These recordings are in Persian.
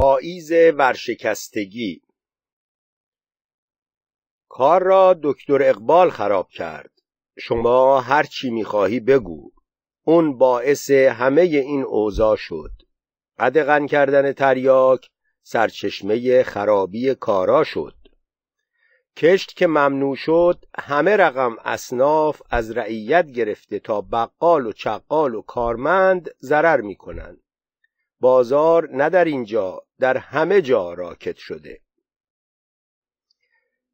پاییز ورشکستگی. کار را دکتر اقبال خراب کرد. شما هر چی می‌خواهی بگو. اون باعث همه این اوضاع شد. قدغن کردن تریاک سرچشمه خرابی کارا شد. کشت که ممنوع شد همه رقم اصناف از رعیت گرفته تا بقال و چقال و کارمند ضرر می‌کنند. بازار نه در اینجا در همه جا راکت شده.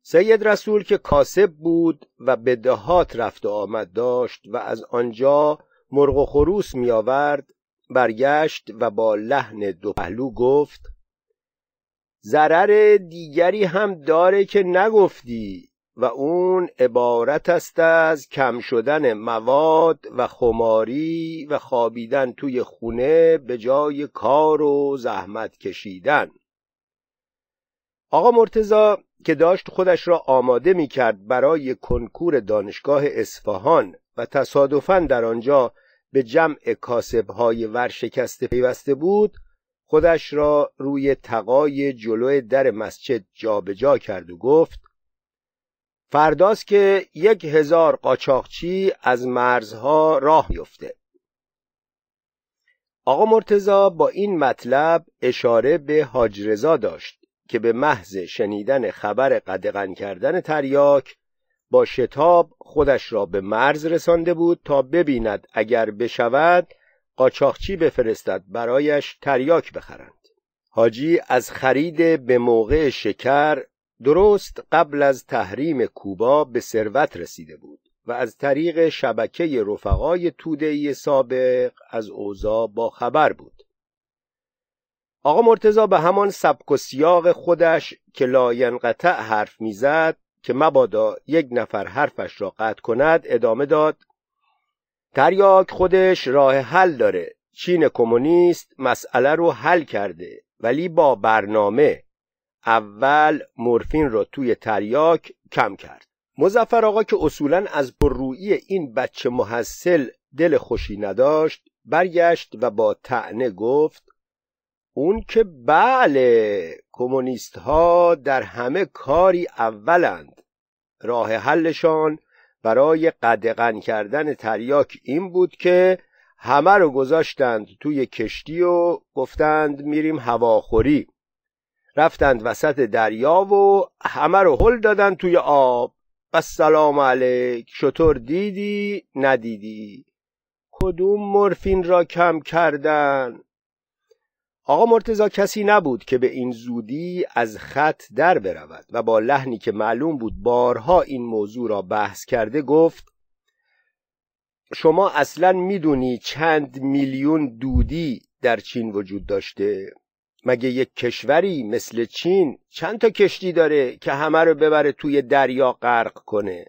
سید رسول که کاسب بود و به دهات رفت و آمد داشت و از آنجا مرغ و خروس می آورد برگشت و با لحن دو پهلو گفت ضرر دیگری هم داره که نگفتی. و اون عبارت است از کم شدن مواد و خماری و خوابیدن توی خونه به جای کار و زحمت کشیدن. آقا مرتزا که داشت خودش را آماده می کرد برای کنکور دانشگاه اصفهان و تصادفاً در آنجا به جمع کاسبهای ورشکسته پیوسته بود خودش را روی تقای جلو در مسجد جابجا جا کرد و گفت فرداست که یک هزار قاچاقچی از مرزها راه میفته آقا مرتزا با این مطلب اشاره به حاج رضا داشت که به محض شنیدن خبر قدغن کردن تریاک با شتاب خودش را به مرز رسانده بود تا ببیند اگر بشود قاچاقچی بفرستد برایش تریاک بخرند. حاجی از خرید به موقع شکر درست قبل از تحریم کوبا به ثروت رسیده بود و از طریق شبکه رفقای تودهی سابق از اوضاع با خبر بود. آقا مرتزا به همان سبک و سیاق خودش که لاینقطع حرف می‌زد که مبادا یک نفر حرفش را قطع کند ادامه داد تریاک خودش راه حل داره چین کمونیست مسئله رو حل کرده ولی با برنامه. اول مورفین را توی تریاک کم کرد. مزفر آقا که اصولا از پررویی این بچه محصل دل خوشی نداشت برگشت و با تعنه گفت اون که بله کمونیست ها در همه کاری اولند. راه حلشان برای قدغن کردن تریاک این بود که همه رو گذاشتند توی کشتی و گفتند میریم هواخوری. رفتند وسط دریا و همه رو هل دادن توی آب. و سلام علیک. شطور دیدی؟ ندیدی. کدوم مورفین را کم کردن؟ آقا مرتزا کسی نبود که به این زودی از خط در برود و با لحنی که معلوم بود بارها این موضوع را بحث کرده گفت شما اصلا می‌دونی چند میلیون دودی در چین وجود داشته؟ مگه یک کشوری مثل چین چند تا کشتی داره که همه رو ببره توی دریا غرق کنه؟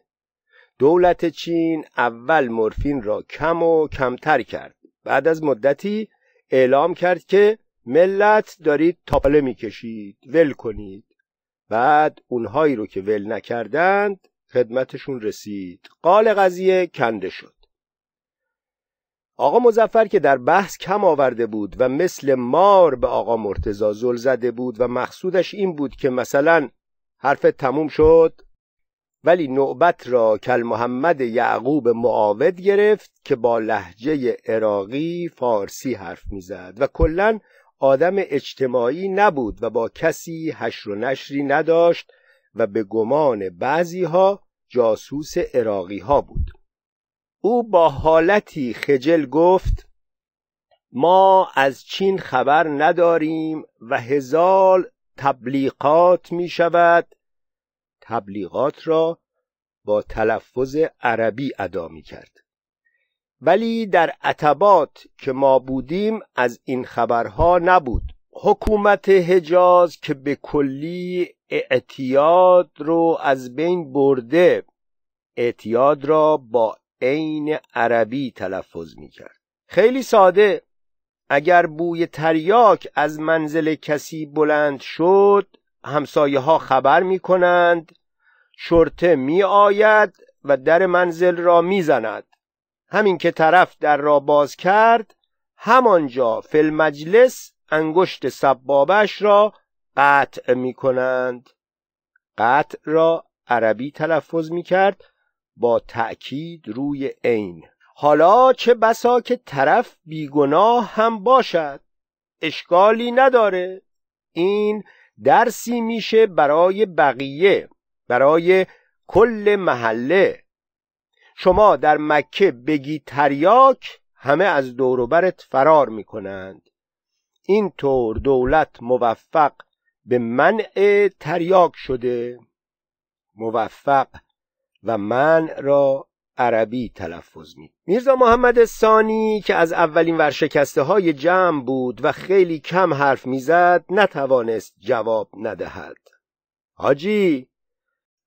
دولت چین اول مورفین را کم و کمتر کرد. بعد از مدتی اعلام کرد که ملت دارید تاپاله می‌کشید ول کنید. بعد اونهایی رو که ول نکردند خدمتشون رسید. قال قضیه کنده شد. آقا مزفر که در بحث کم آورده بود و مثل مار به آقا مرتزا زل زده بود و مقصودش این بود که مثلا حرف تموم شد ولی نوبت را کل محمد یعقوب معاود گرفت که با لحجه عراقی فارسی حرف می‌زد و کلا آدم اجتماعی نبود و با کسی هشر و نشری نداشت و به گمان بعضی ها جاسوس عراقی ها بود. او با حالتی خجل گفت ما از چین خبر نداریم و هزار تبلیغات می شود. تبلیغات را با تلفظ عربی ادا می کرد. ولی در عتبات که ما بودیم از این خبرها نبود. حکومت حجاز که به کلی اعتیاد رو از بین برده اعتیاد را با عین عربی تلفظ می کرد خیلی ساده. اگر بوی تریاک از منزل کسی بلند شد همسایه ها خبر می کنند شرطه می آید و در منزل را می زند همین که طرف در را باز کرد همانجا فل مجلس انگشت سبابش را قطع می کنند قطع را عربی تلفظ می کرد با تأکید روی عین. حالا چه بسا که طرف بیگناه هم باشد؟ اشکالی نداره. این درسی میشه برای بقیه برای کل محله. شما در مکه بگی تریاک همه از دوروبرت فرار می‌کنند. این طور دولت موفق به منع تریاک شده. موفق و منع را عربی تلفظ می میرزا محمد ثانی که از اولین ورشکسته های جمع بود و خیلی کم حرف می‌زد نتوانست جواب ندهد. حاجی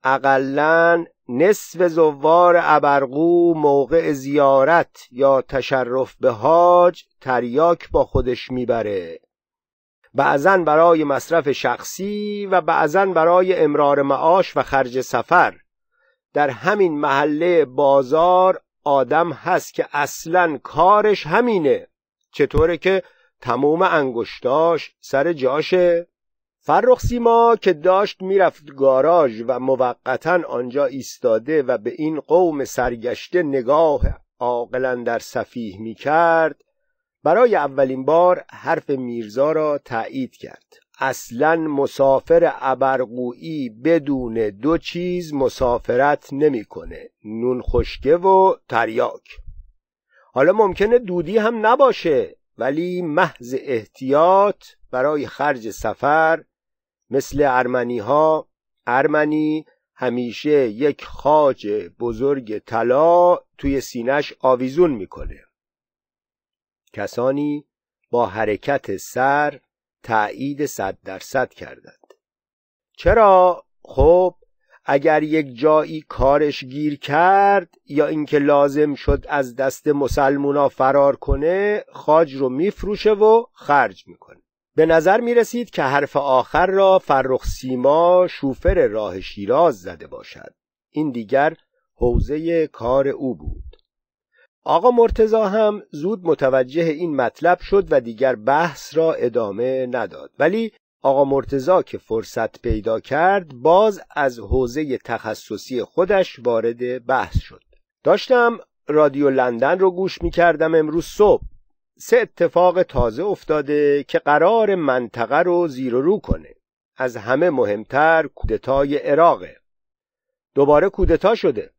اقلا نصف زوار ابرقو موقع زیارت یا تشرف به حاج تریاک با خودش می‌بره. بعضا برای مصرف شخصی و بعضا برای امرار معاش و خرج سفر. در همین محله بازار آدم هست که اصلا کارش همینه. چطوره که تموم انگشتاش سر جاشه؟ فرخ سیما که داشت می‌رفت گاراژ و موقتا آنجا ایستاده و به این قوم سرگشته نگاه عاقلا در صفیح می‌کرد برای اولین بار حرف میرزا را تایید کرد. اصلا مسافر ابرقویی بدون دو چیز مسافرت نمی‌کنه نون خشکه و تریاک. حالا ممکنه دودی هم نباشه ولی محض احتیاط برای خرج سفر مثل ارمنی ها ارمنی همیشه یک خاج بزرگ طلا توی سینش آویزون می‌کنه. کسانی با حرکت سر تایید صد درصد کردند. چرا؟ خب اگر یک جایی کارش گیر کرد یا اینکه لازم شد از دست مسلمونا فرار کنه خاج رو میفروشه و خرج می‌کنه. به نظر می رسید که حرف آخر را فرخ سیما شوفر راه شیراز زده باشد. این دیگر حوزه کار او بود. آقا مرتزا هم زود متوجه این مطلب شد و دیگر بحث را ادامه نداد. ولی آقا مرتزا که فرصت پیدا کرد باز از حوزه تخصصی خودش وارد بحث شد. داشتم رادیو لندن رو گوش می کردم امروز صبح. سه اتفاق تازه افتاده که قرار منطقه رو زیر و رو کنه. از همه مهمتر کودتای عراقه. دوباره کودتا شده.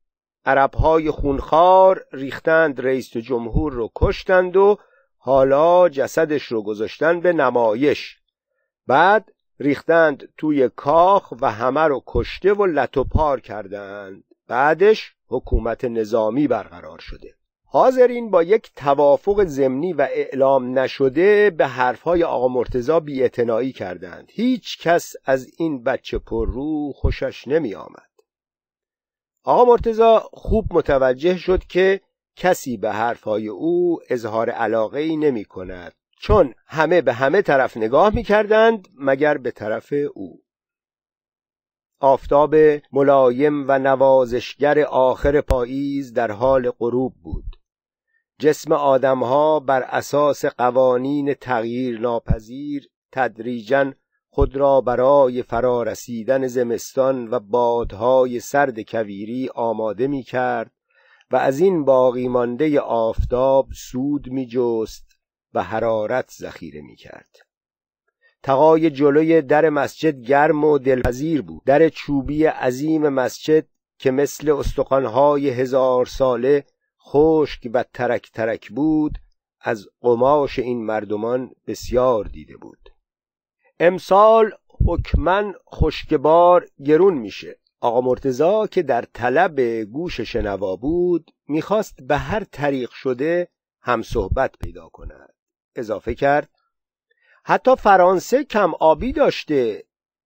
عربهای خونخوار ریختند رئیس جمهور رو کشتند و حالا جسدش رو گذاشتن به نمایش. بعد ریختند توی کاخ و همه رو کشته و لطوپار کردند. بعدش حکومت نظامی برقرار شده. حاضرین با یک توافق ضمنی و اعلام نشده به حرفهای آقا مرتزا بیاعتنایی کردند. هیچ کس از این بچه پر رو خوشش نمی آمد آقا مرتزا خوب متوجه شد که کسی به حرفهای او اظهار علاقه ای نمی کند چون همه به همه طرف نگاه می کردند مگر به طرف او. آفتاب ملایم و نوازشگر آخر پاییز در حال غروب بود. جسم آدمها بر اساس قوانین تغییر ناپذیر تدریجا خود را برای فرارسیدن زمستان و بادهای سرد کویری آماده می کرد و از این باقی مانده آفتاب سود می جست و حرارت ذخیره می کرد تقای جلوی در مسجد گرم و دلپذیر بود. در چوبی عظیم مسجد که مثل استخوانهای هزار ساله خشک و ترک ترک بود از قماش این مردمان بسیار دیده بود. امسال حکمن خشکبار گرون میشه. آقا مرتزا که در طلب گوش شنوا بود می‌خواست به هر طریق شده هم صحبت پیدا کند. اضافه کرد حتی فرانسه کم آبی داشته.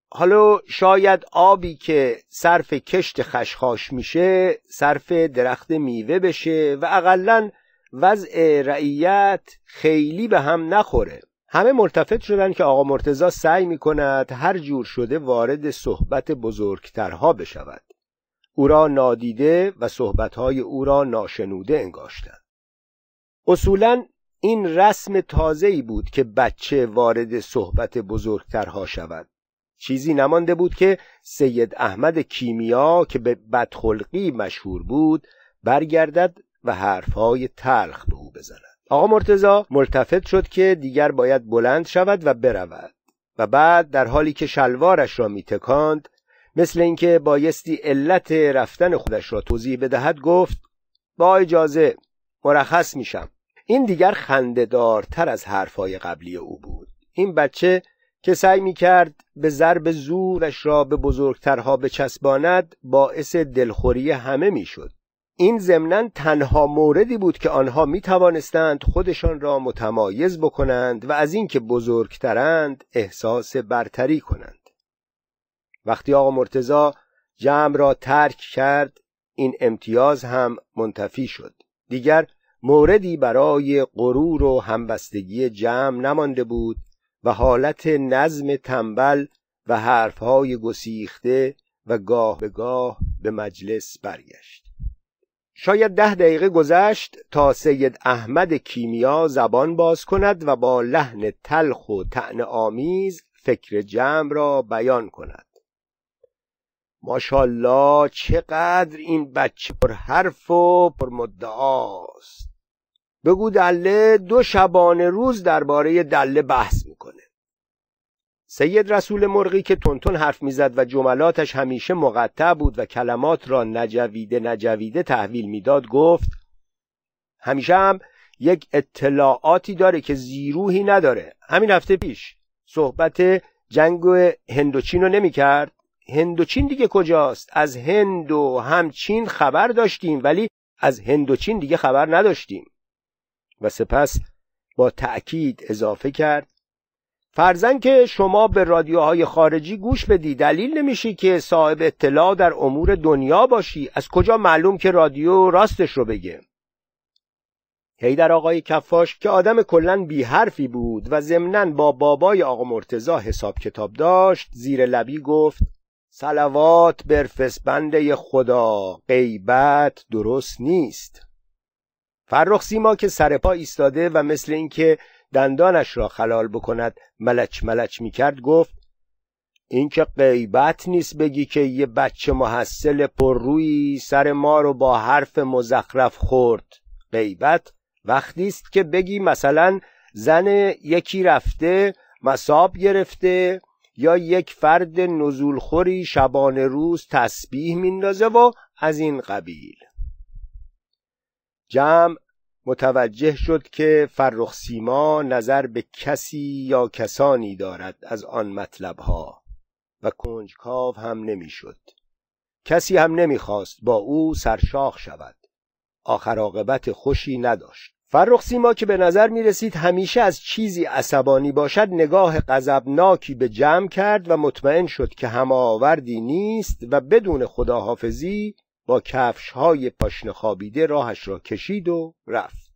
حالا شاید آبی که صرف کشت خشخاش میشه صرف درخت میوه بشه و اقلا وضع رعیت خیلی به هم نخوره. همه ملتفت شدن که آقا مرتزا سعی می کند هر جور شده وارد صحبت بزرگترها بشود. او را نادیده و صحبتهای او را ناشنوده انگاشتند. اصولا این رسم تازه‌ای بود که بچه وارد صحبت بزرگترها شود. چیزی نمانده بود که سید احمد کیمیا که به بدخلقی مشهور بود برگردد و حرفهای تلخ به او بزند. آقا مرتزا ملتفت شد که دیگر باید بلند شود و برود و بعد در حالی که شلوارش را میتکاند مثل اینکه بایستی علت رفتن خودش را توضیح بدهد گفت با اجازه مرخص میشم این دیگر خندهدارتر از حرفهای قبلی او بود این بچه که سعی می کرد به ضرب زورش را به بزرگترها بچسباند باعث دلخوری همه می‌شد. این ضمنا تنها موردی بود که آنها می توانستند خودشان را متمایز بکنند و از اینکه بزرگترند احساس برتری کنند. وقتی آقا مرتزا جمع را ترک کرد این امتیاز هم منتفی شد. دیگر موردی برای غرور و همبستگی جمع نمانده بود و حالت نظم تنبل و حرفهای گسیخته و گاه به گاه به مجلس برگشت شاید ده دقیقه گذشت تا سید احمد کیمیا زبان باز کند و با لحن تلخ و تعن آمیز فکر جمع را بیان کند. ماشالله چقدر این بچه پر حرف و پر مدعاست. بگو دله دو شبانه روز درباره دله بحث سید رسول مرغی که تونتون حرف می‌زد و جملاتش همیشه مقطع بود و کلمات را نجویده نجویده تحویل می‌داد گفت همیشه هم یک اطلاعاتی داره که زیروهی نداره. همین هفته پیش صحبت جنگ هندوچین رو نمی‌کرد. هندوچین دیگه کجاست؟ از هند و همچین خبر داشتیم ولی از هندوچین دیگه خبر نداشتیم. و سپس با تأکید اضافه کرد فرزن که شما به رادیوهای خارجی گوش بدی دلیل نمیشی که صاحب اطلاع در امور دنیا باشی. از کجا معلوم که رادیو راستش رو بگه؟ هیدر آقای کفاش که آدم کلا بی حرفی بود و ضمنا با بابای آقا مرتزا حساب کتاب داشت زیر لبی گفت سلوات برفس بنده خدا غیبت درست نیست. فرخ سیما که سر پا ایستاده و مثل اینکه دندانش را خلال بکند ملچ ملچ می‌کرد گفت این که غیبت نیست بگی که یه بچه محصل پررویی سر ما رو با حرف مزخرف خورد. غیبت وقتی است که بگی مثلا زن یکی رفته مساب گرفته یا یک فرد نزولخوری شبانه روز تسبیح میندازه و از این قبیل. جمع متوجه شد که فرخ سیما نظر به کسی یا کسانی دارد از آن مطلبها و کنجکاو هم نمی‌شد. کسی هم نمی‌خواست با او سرشاخ شود آخر عاقبت خوشی نداشت فرخ سیما که به نظر می رسید همیشه از چیزی عصبانی باشد نگاه غضبناکی به جمع کرد و مطمئن شد که هماوردی نیست و بدون خداحافظی با کفش های پاشنه خوابیده راهش را کشید و رفت.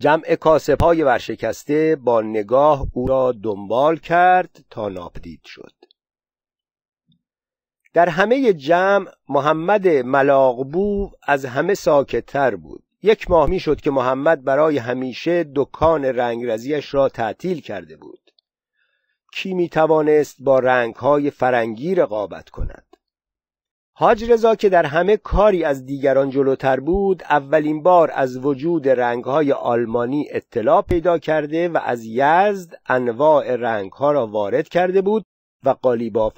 جمع کاسب های ورشکسته با نگاه او را دنبال کرد تا ناپدید شد. در همه جمع محمد ملاقبو از همه ساکتتر بود. یک ماه می شد که محمد برای همیشه دکان رنگرزیش را تعطیل کرده بود. کی می توانست با رنگ های فرنگی رقابت کند؟ حاج رضا که در همه کاری از دیگران جلوتر بود اولین بار از وجود رنگهای آلمانی اطلاع پیدا کرده و از یزد انواع رنگها را وارد کرده بود و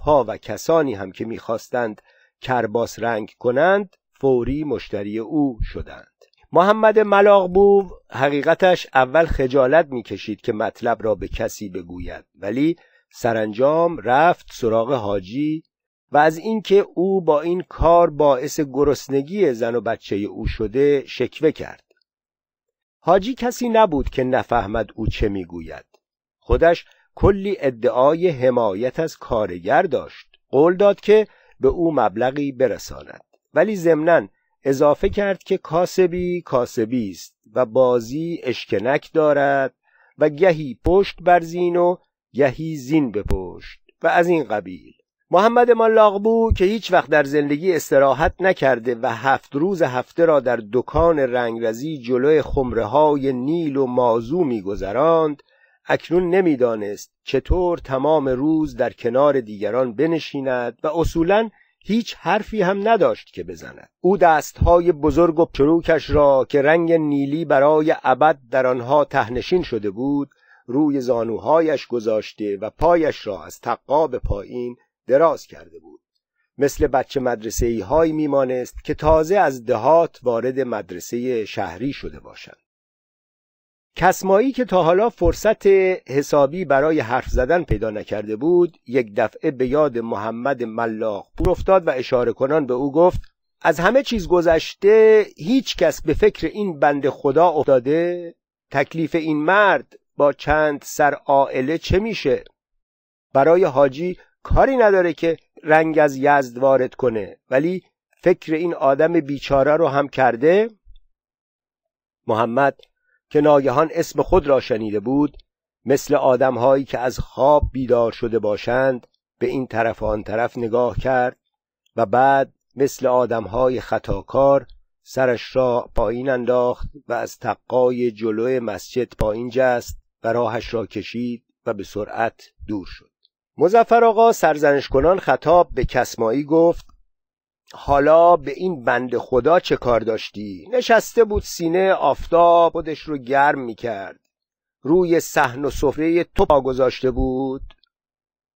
ها و کسانی هم که می‌خواستند کرباس رنگ کنند فوری مشتری او شدند. محمد ملاقبو حقیقتش اول خجالت می‌کشید که مطلب را به کسی بگوید ولی سرانجام رفت سراغ حاجی و از اینکه او با این کار باعث گرسنگی زن و بچه او شده شکوه کرد. حاجی کسی نبود که نفهمد او چه می‌گوید. خودش کلی ادعای حمایت از کارگر داشت. قول داد که به او مبلغی برساند. ولی ضمنا اضافه کرد که کاسبی کاسبی است و بازی اشکنک دارد و گهی پشت بر زین و گهی زین به پشت و از این قبیل. محمد مالاقبو که هیچ وقت در زندگی استراحت نکرده و هفت روز هفته را در دکان رنگرزی جلوی خمره های نیل و مازو میگذراند اکنون نمی‌دانست چطور تمام روز در کنار دیگران بنشیند و اصولا هیچ حرفی هم نداشت که بزند. او دستهای بزرگ و چروکش را که رنگ نیلی برای ابد در آنها تهنشین شده بود روی زانوهایش گذاشته و پایش را از تقا به پایین دراز کرده بود. مثل بچه مدرسه ای هایی میمانست که تازه از دهات وارد مدرسه شهری شده باشند. کسمایی که تا حالا فرصت حسابی برای حرف زدن پیدا نکرده بود یک دفعه به یاد محمد ملاق پور افتاد و اشاره کنان به او گفت از همه چیز گذشته هیچ کس به فکر این بند خدا افتاده؟ تکلیف این مرد با چند سر عائله چه میشه؟ برای حاجی کاری نداره که رنگ از یزد وارد کنه. ولی فکر این آدم بیچاره رو هم کرده محمد که ناگهان اسم خود را شنیده بود مثل آدمهایی که از خواب بیدار شده باشند به این طرف و آن طرف نگاه کرد و بعد مثل آدمهای خطاکار سرش را پایین انداخت و از تقای جلوی مسجد پایین جست و راهش را کشید و به سرعت دور شد. مزفر آقا سرزنش کنان خطاب به کسمایی گفت حالا به این بند خدا چه کار داشتی؟ نشسته بود سینه آفتاب خودش رو گرم می‌کرد. روی صحن و سفره تو پا گذاشته بود.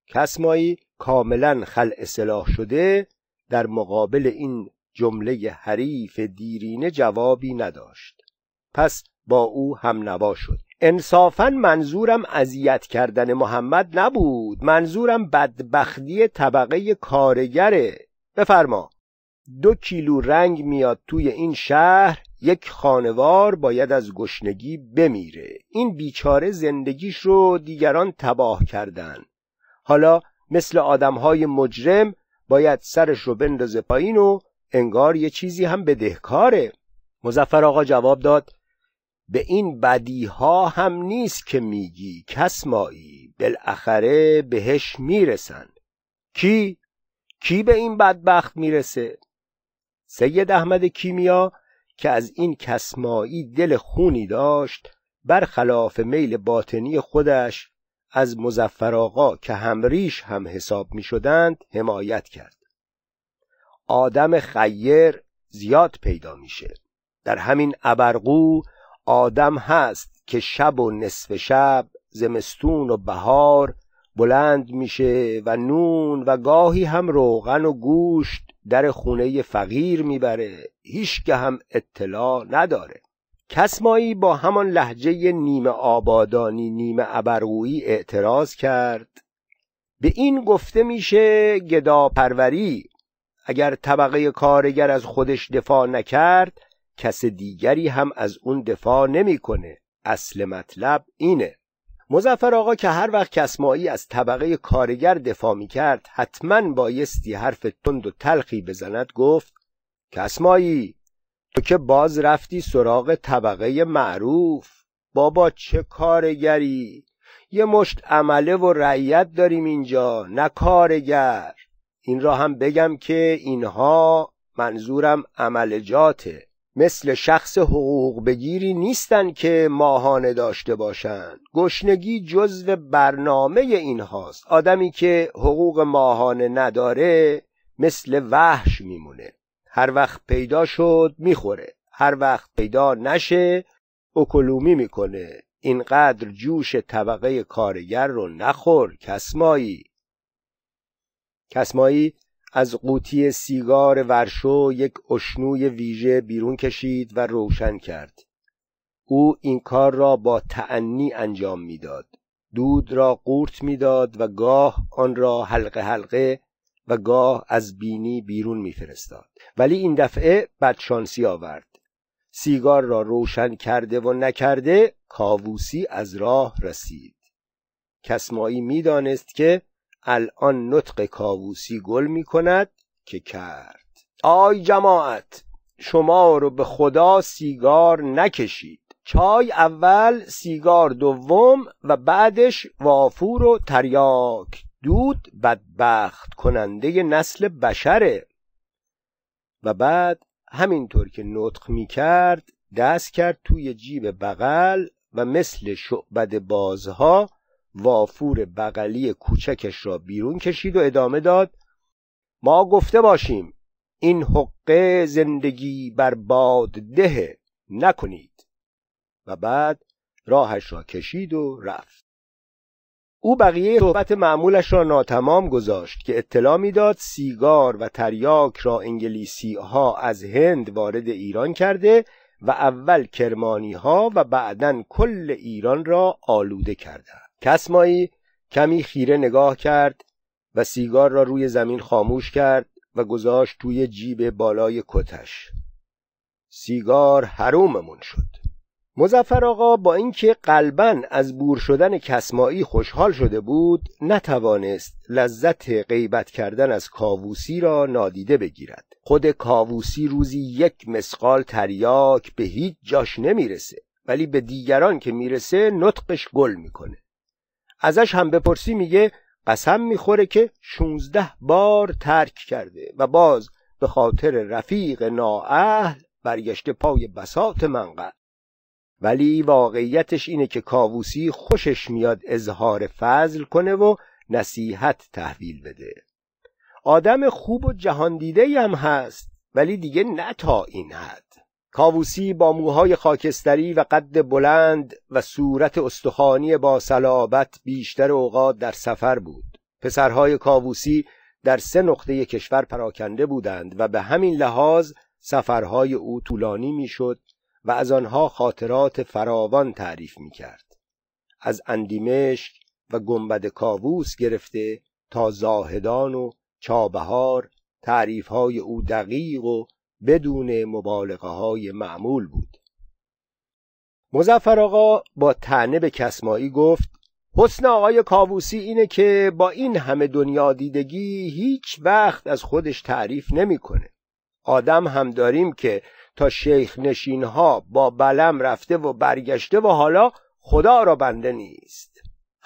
کسمایی کاملا خل اصلاح شده در مقابل این جمله حریف دیرینه جوابی نداشت. پس با او هم نوا شد. انصافا منظورم اذیت کردن محمد نبود. منظورم بدبختی طبقه کارگره. بفرما. دو کیلو رنگ میاد توی این شهر یک خانوار باید از گشنگی بمیره. این بیچاره زندگیش رو دیگران تباه کردن. حالا مثل آدمهای مجرم باید سرش رو بندازه پایین و انگار یه چیزی هم بدهکاره. مزفر آقا جواب داد به این بدیها هم نیست که میگی کسمایی بالاخره بهش می‌رسن. کی؟ کی به این بدبخت می‌رسه؟ سید احمد کیمیا که از این کسمایی دل خونی داشت برخلاف میل باطنی خودش از مزفر آقا که همریش هم حساب می شدند حمایت کرد. آدم خیر زیاد پیدا میشه. در همین ابرقو آدم هست که شب و نصف شب زمستون و بهار بلند میشه و نون و گاهی هم روغن و گوشت در خونه فقیر می‌بره. هیچ که هم اطلاع نداره. کسمایی با همان لحجه نیمه آبادانی نیمه ابرگویی اعتراض کرد. به این گفته میشه گداپروری. اگر طبقه کارگر از خودش دفاع نکرد کس دیگری هم از اون دفاع نمی‌کنه. اصل مطلب اینه. مزفر آقا که هر وقت کسمایی از طبقه کارگر دفاع می کرد حتما بایستی حرف تند و تلخی بزند گفت کسمایی تو که باز رفتی سراغ طبقه معروف. بابا چه کارگری؟ یه مشت عمله و رعیت داریم اینجا نه کارگر. این را هم بگم که اینها منظورم عملجاته مثل شخص حقوق بگیری نیستن که ماهانه داشته باشند گشنگی جزو برنامه اینهاست. آدمی که حقوق ماهانه نداره مثل وحش میمونه. هر وقت پیدا شد می‌خوره. هر وقت پیدا نشه اکلومی می‌کنه. اینقدر جوش طبقه کارگر رو نخور. کسمایی. کسمایی از قوطی سیگار ورشو یک اشنوی ویژه بیرون کشید و روشن کرد. او این کار را با تعنی انجام می‌داد. دود را قورت می‌داد و گاه آن را حلقه حلقه و گاه از بینی بیرون میفرستاد. ولی این دفعه بدشانسی آورد. سیگار را روشن کرده و نکرده کاووسی از راه رسید. کسمایی می‌دانست که الان نطق کاووسی گل می کند که کرد. آی جماعت شما رو به خدا سیگار نکشید. چای اول سیگار دوم و بعدش وافور و تریاک. دود بدبخت کننده نسل بشره. و بعد همینطور که نطق می کرد دست کرد توی جیب بغل و مثل شعبد بازها وافور بغلی کوچکش را بیرون کشید و ادامه داد ما گفته باشیم این حقه زندگی بر باد ده نکنید. و بعد راهش را کشید و رفت. او بقیه صحبت معمولش را ناتمام گذاشت که اطلاع می‌داد سیگار و تریاک را انگلیسی ها از هند وارد ایران کرده و اول کرمانی ها و بعدا کل ایران را آلوده کردند کسمایی کمی خیره نگاه کرد و سیگار را روی زمین خاموش کرد و گذاشت توی جیب بالای کتش. سیگار حروممون شد. مزفر آقا با اینکه قلبا از بور شدن کسمایی خوشحال شده بود نتوانست لذت غیبت کردن از کاووسی را نادیده بگیرد. خود کاووسی روزی یک مسقال تریاک به هیچ جاش نمی‌رسه ولی به دیگران که می‌رسه نطقش گل می‌کنه. ازش هم بپرسی میگه قسم می‌خوره که شونزده بار ترک کرده و باز به خاطر رفیق نااهل برگشته پای بساط منقل ولی واقعیتش اینه که کاووسی خوشش میاد اظهار فضل کنه و نصیحت تحویل بده. آدم خوب و جهان دیده هم هست ولی دیگه نه تا این حد. کاووسی با موهای خاکستری و قد بلند و صورت استخوانی با صلابت بیشتر اوقات در سفر بود پسرهای کاووسی در سه نقطه کشور پراکنده بودند و به همین لحاظ سفرهای او طولانی می‌شد و از آنها خاطرات فراوان تعریف می کرد. از اندیمشک و گنبد کاووس گرفته تا زاهدان و چابهار تعریف های او دقیق و بدون مبالغه های معمول بود مزفر آقا با تنه به کسمایی گفت حسن آقای کاووسی اینه که با این همه دنیا دیدگی هیچ وقت از خودش تعریف نمی‌کنه. آدم هم داریم که تا شیخ نشین ها با بلم رفته و برگشته و حالا خدا را بنده نیست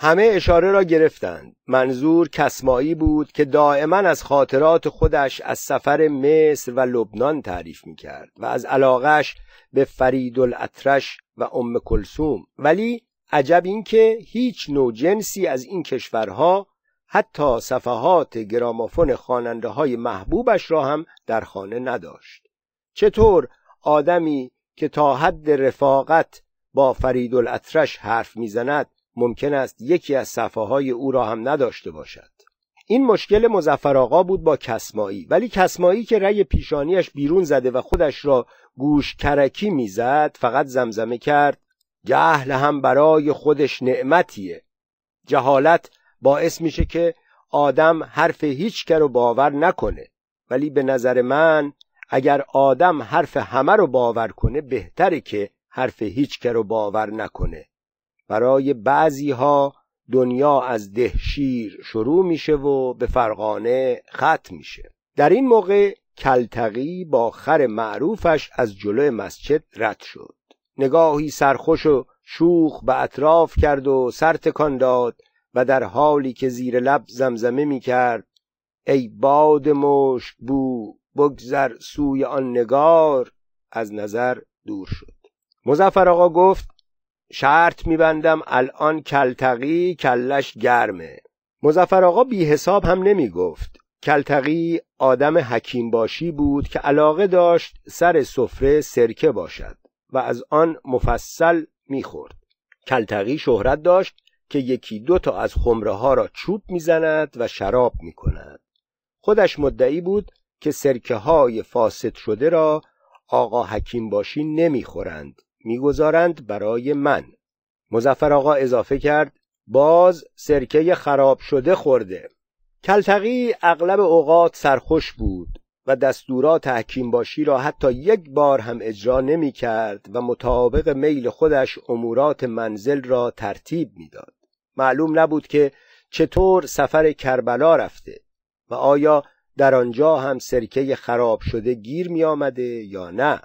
همه اشاره را گرفتند. منظور کسمایی بود که دائما از خاطرات خودش از سفر مصر و لبنان تعریف می کرد و از علاقش به فرید الاطرش و ام کلسوم ولی عجب این که هیچ نوع جنسی از این کشورها حتی صفحات گرامافون خواننده های محبوبش را هم در خانه نداشت. چطور آدمی که تا حد رفاقت با فرید الاطرش حرف می‌زند ممکن است یکی از صفحه او را هم نداشته باشد. این مشکل مزفر آقا بود با کسمایی ولی کسمایی که رأی پیشانیش بیرون زده و خودش را گوش کرکی می‌زد فقط زمزمه کرد جهل هم برای خودش نعمتیه. جهالت باعث میشه که آدم حرف هیچ رو باور نکنه ولی به نظر من اگر آدم حرف همه رو باور کنه بهتره که حرف هیچ رو باور نکنه. برای بعضی ها دنیا از دهشیر شروع میشه و به فرقانه ختم میشه. در این موقع کلتقی با خر معروفش از جلو مسجد رد شد. نگاهی سرخوش و شوخ به اطراف کرد و سر تکان داد و در حالی که زیر لب زمزمه می کرد ای باد مشک بو بگذر سوی آن نگار از نظر دور شد. مزفر آقا گفت شرط میبندم الان کلتقی کلش گرمه. مزفر آقا بی حساب هم نمی گفت کلتقی آدم حکیم باشی بود که علاقه داشت سر سفره سرکه باشد و از آن مفصل می‌خورد. کلتقی شهرت داشت که یکی دو تا از خمره ها را چوب می‌زند و شراب می‌کند. خودش مدعی بود که سرکه های فاسد شده را آقا حکیم باشی نمی‌خورند. می‌گذارند برای من. مزفر آقا اضافه کرد باز سرکه خراب شده خورده. کلتقی اغلب اوقات سرخوش بود و دستورات حکیم باشی را حتی یک بار هم اجرا نمی کرد و مطابق میل خودش امورات منزل را ترتیب می‌داد. معلوم نبود که چطور سفر کربلا رفته و آیا در آنجا هم سرکه خراب شده گیر می آمده یا نه.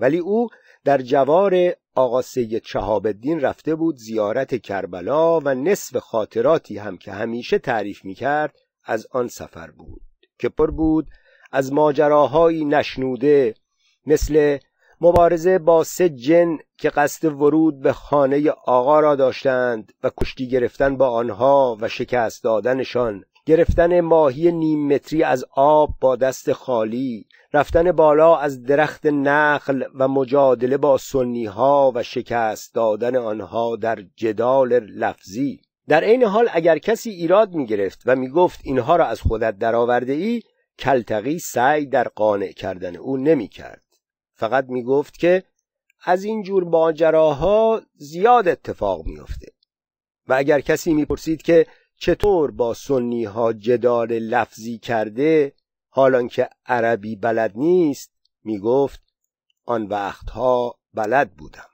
ولی او در جوار آقا سید شهاب الدین رفته بود زیارت کربلا و نصف خاطراتی هم که همیشه تعریف می کرد از آن سفر بود که پر بود از ماجراهایی نشنوده مثل مبارزه با سه جن که قصد ورود به خانه آقا را داشتند و کشتی گرفتن با آنها و شکست دادنشان گرفتن ماهی نیم متری از آب با دست خالی رفتن بالا از درخت نخل و مجادله با سنی ها و شکست دادن آنها در جدال لفظی. در عین حال اگر کسی ایراد می گرفت و می گفت اینها را از خودت درآورده ای کلتقی سعی در قانع کردن او نمی کرد فقط می گفت که از این جور ماجراها زیاد اتفاق میافته. و اگر کسی می‌پرسید که چطور با سنی ها جدال لفظی کرده حالان که عربی بلد نیست می‌گفت آن وقتها بلد بودم.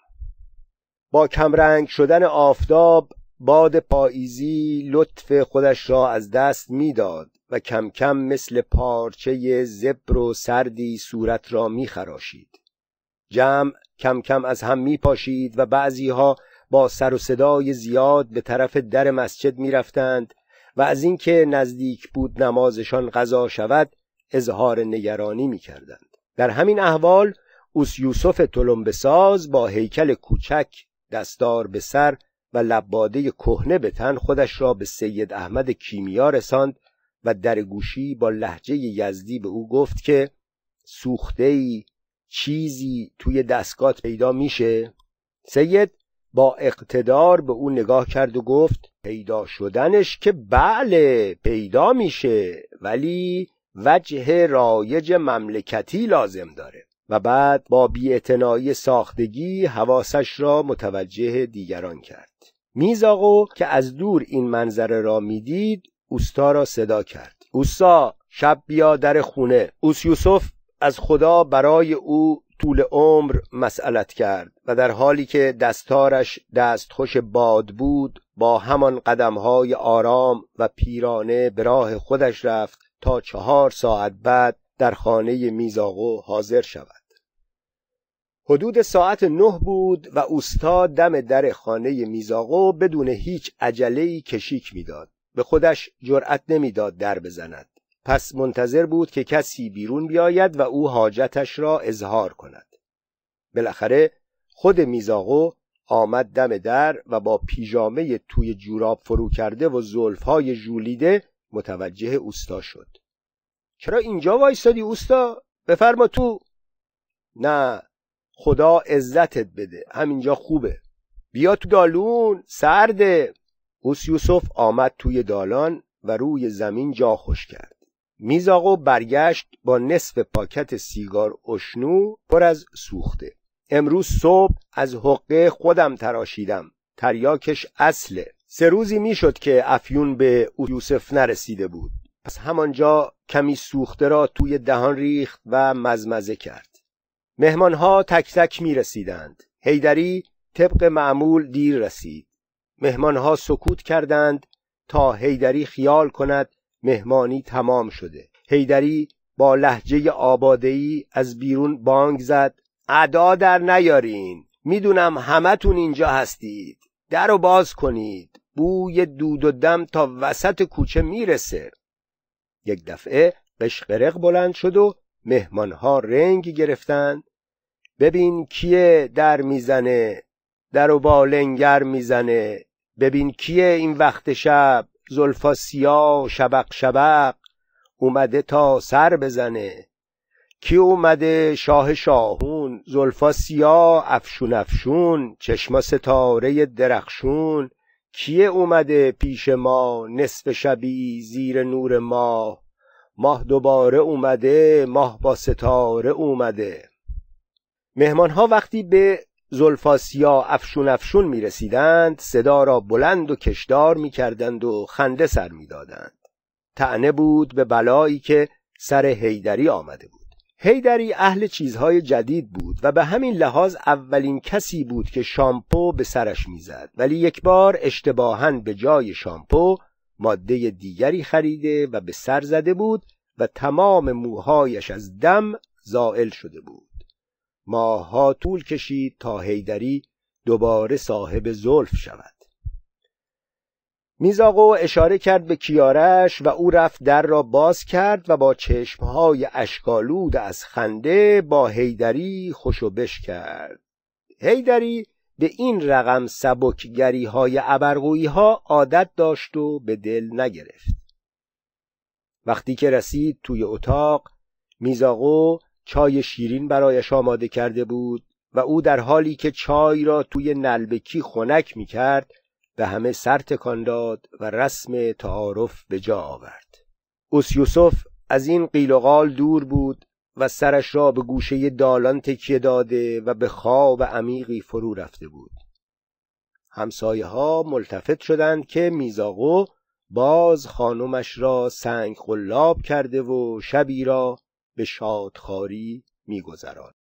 با کمرنگ شدن آفتاب باد پاییزی لطف خودش را از دست می‌داد و کم کم مثل پارچه زبر و سردی صورت را میخراشید. جمع کم کم از هم میپاشید و بعضیها با سر و صدای زیاد به طرف در مسجد می‌رفتند و از اینکه نزدیک بود نمازشان قضا شود اظهار نگرانی می‌کردند. در همین احوال اوس یوسف تلمبساز با هیکل کوچک دستار به سر و لباده کهنه به تن خودش را به سید احمد کیمیا رساند و در گوشی با لحجه یزدی به او گفت که سوخته ای چیزی توی دستگات پیدا میشه. سید با اقتدار به او نگاه کرد و گفت پیدا شدنش که بله پیدا میشه ولی وجه رایج مملکتی لازم داره و بعد با بیاعتنایی ساختگی حواسش را متوجه دیگران کرد. میزاقو که از دور این منظره را می‌دید اوستا را صدا کرد. اوستا شب بیا در خونه. اوس یوسف از خدا برای او طول عمر مسئلت کرد و در حالی که دستارش دستخوش باد بود با همان قدمهای آرام و پیرانه به راه خودش رفت تا چهار ساعت بعد در خانه میزاقو حاضر شود. حدود ساعت نه بود و اوستا دم در خانه میزاقو بدون هیچ عجله‌ای کشیک می‌داد. به خودش جرأت نمی‌داد در بزند. پس منتظر بود که کسی بیرون بیاید و او حاجتش را اظهار کند. بالاخره خود میزاقو آمد دم در و با پیژامه توی جوراب فرو کرده و زلفهای ژولیده متوجه اوستا شد. چرا اینجا وایستادی اوستا؟ بفرما تو. نه خدا عزتت بده. همینجا خوبه. بیا تو دالون سرده. اوس یوسف آمد توی دالان و روی زمین جا خوش کرد. میزاقو برگشت با نصف پاکت سیگار اشنو پر از سوخته. امروز صبح از حقه خودم تراشیدم. تریاکش اصله. سه روزی می‌شد که افیون به یوسف نرسیده بود. پس همانجا کمی سوخته را توی دهان ریخت و مزمزه کرد. مهمانها تک تک می رسیدند هیدری طبق معمول دیر رسید. مهمانها سکوت کردند تا هیدری خیال کند مهمانی تمام شده. هیدری با لحجه آبادهی از بیرون بانگ زد. ادا در نیارین. می‌دونم همتون اینجا هستید. در رو باز کنید. بوی دود و دم تا وسط کوچه می‌رسه. یک دفعه قشقرق بلند شد و مهمانها رنگ گرفتند ببین کیه در می‌زنه در و با لنگر می‌زنه. ببین کیه این وقت شب زلفا سیاه شبق شبق. اومده تا سر بزنه. کی اومده؟ شاه شاهون. زلفا سیاه افشون افشون. چشما ستاره درخشون. کیه اومده پیش ما نصف شبی زیر نور ماه ماه دوباره اومده ماه با ستاره اومده. مهمانها وقتی به زلفاسیا افشون افشون می رسیدند صدا را بلند و کشدار می کردند و خنده سر می دادند تعنه بود به بلایی که سر هیدری آمده بود. هیدری اهل چیزهای جدید بود و به همین لحاظ اولین کسی بود که شامپو به سرش می‌زد. ولی یک بار اشتباها به جای شامپو ماده دیگری خریده و به سر زده بود و تمام موهایش از دم زائل شده بود. ماهها طول کشید تا هیدری دوباره صاحب زلف شود. میزاقو اشاره کرد به کیارش و او رفت در را باز کرد و با چشمهای اشکالود از خنده با هیدری خوشو بش کرد. هیدری به این رقم سبکگری های ها عادت داشت و به دل نگرفت. وقتی که رسید توی اتاق میزاقو چای شیرین برایش آماده کرده بود و او در حالی که چای را توی نلبکی خنک می کرد به همه سر تکان داد و رسم تعارف به جا آورد. اوس یوسف از این قیل و قال دور بود و سرش را به گوشه دالان تکیه داده و به خواب عمیقی فرو رفته بود. همسایه ها ملتفت شدند که میزاقو باز خانمش را سنگ قلاب کرده و شبی را به شادخاری میگذراند.